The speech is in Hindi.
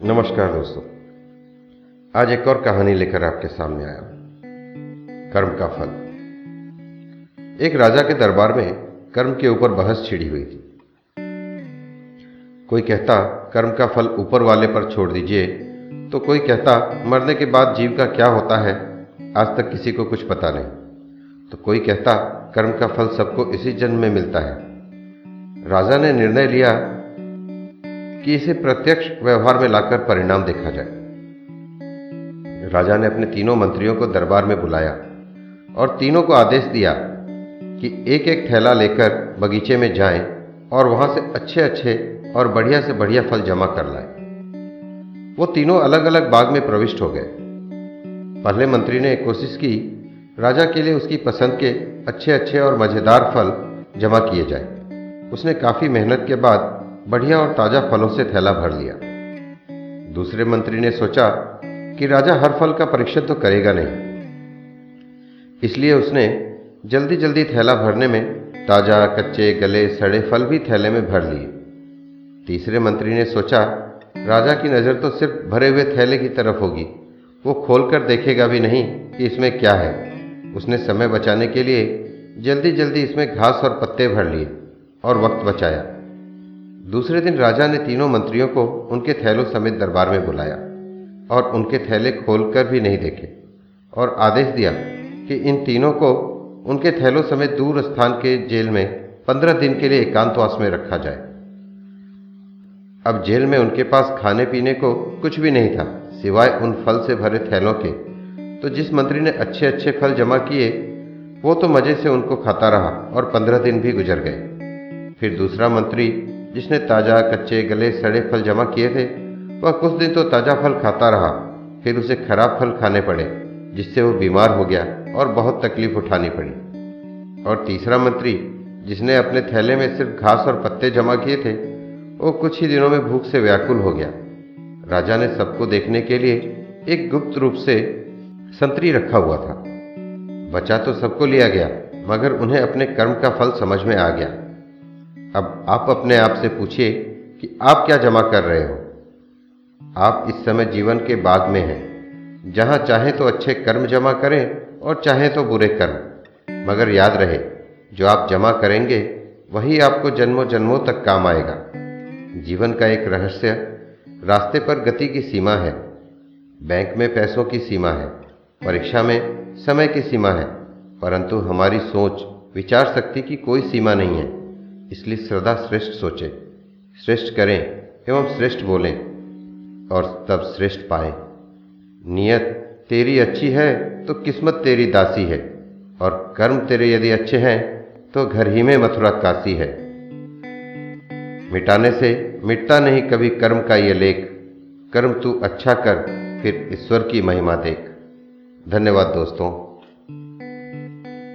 नमस्कार दोस्तों। आज एक और कहानी लेकर आपके सामने आया कर्म का फल। एक राजा के दरबार में कर्म के ऊपर बहस छिड़ी हुई थी। कोई कहता, कर्म का फल ऊपर वाले पर छोड़ दीजिए तो कोई कहता, मरने के बाद जीव का क्या होता है, आज तक किसी को कुछ पता नहीं। तो कोई कहता, कर्म का फल सबको इसी जन्म में मिलता है। राजा ने निर्णय लिया कि इसे प्रत्यक्ष व्यवहार में लाकर परिणाम देखा जाए। राजा ने अपने तीनों मंत्रियों को दरबार में बुलाया और तीनों को आदेश दिया कि एक एक थैला लेकर बगीचे में जाएँ और वहाँ से अच्छे अच्छे और बढ़िया से बढ़िया फल जमा कर लाए। वो तीनों अलग अलग बाग में प्रविष्ट हो गए। पहले मंत्री ने कोशिश की, राजा के लिए उसकी पसंद के अच्छे अच्छे और मज़ेदार फल जमा किए जाए। उसने काफ़ी मेहनत के बाद बढ़िया और ताज़ा फलों से थैला भर लिया। दूसरे मंत्री ने सोचा कि राजा हर फल का परीक्षण तो करेगा नहीं। इसलिए उसने जल्दी जल्दी थैला भरने में ताज़ा, कच्चे, गले, सड़े फल भी थैले में भर लिए। तीसरे मंत्री ने सोचा, राजा की नज़र तो सिर्फ़ भरे हुए थैले की तरफ़ होगी। वो खोलकर देखेगा भी नहीं कि इसमें क्या है। उसने समय बचाने के लिए जल्दी जल्दी इसमें घास और पत्ते भर लिए और वक्त बचाया। दूसरे दिन राजा ने तीनों मंत्रियों को उनके थैलों समेत दरबार में बुलाया और उनके थैले खोलकर भी नहीं देखे और आदेश दिया कि इन तीनों को उनके थैलों समेत दूर स्थान के जेल में पंद्रह दिन के लिए एकांतवास में रखा जाए। अब जेल में उनके पास खाने पीने को कुछ भी नहीं था, सिवाय उन फल से भरे थैलों के। तो जिस मंत्री ने अच्छे अच्छे फल जमा किए, वो तो मज़े से उनको खाता रहा और पंद्रह दिन भी गुजर गए। फिर दूसरा मंत्री जिसने ताज़ा कच्चे गले सड़े फल जमा किए थे, वह कुछ दिन तो ताज़ा फल खाता रहा, फिर उसे खराब फल खाने पड़े, जिससे वो बीमार हो गया और बहुत तकलीफ़ उठानी पड़ी। और तीसरा मंत्री, जिसने अपने थैले में सिर्फ़ घास और पत्ते जमा किए थे, वो कुछ ही दिनों में भूख से व्याकुल हो गया। राजा ने सबको देखने के लिए एक गुप्त रूप से संतरी रखा हुआ था। बचा तो सबको लिया गया, मगर उन्हें अपने कर्म का फल समझ में आ गया। अब आप अपने आप से पूछिए कि आप क्या जमा कर रहे हो। आप इस समय जीवन के बाद में हैं। जहाँ चाहे तो अच्छे कर्म जमा करें और चाहे तो बुरे कर्म। मगर याद रहे, जो आप जमा करेंगे, वही आपको जन्मों जन्मों तक काम आएगा। जीवन का एक रहस्य, रास्ते पर गति की सीमा है। बैंक में पैसों की सीमा है। परीक्षा में समय की सीमा है। परंतु हमारी सोच विचार शक्ति की कोई सीमा नहीं है। इसलिए सदा श्रेष्ठ सोचें, श्रेष्ठ करें एवं श्रेष्ठ बोलें और तब श्रेष्ठ पाएँ। नियत तेरी अच्छी है तो किस्मत तेरी दासी है और कर्म तेरे यदि अच्छे हैं तो घर ही में मथुरा काशी है। मिटाने से मिटता नहीं कभी कर्म का ये लेख, कर्म तू अच्छा कर, फिर ईश्वर की महिमा देख। धन्यवाद दोस्तों।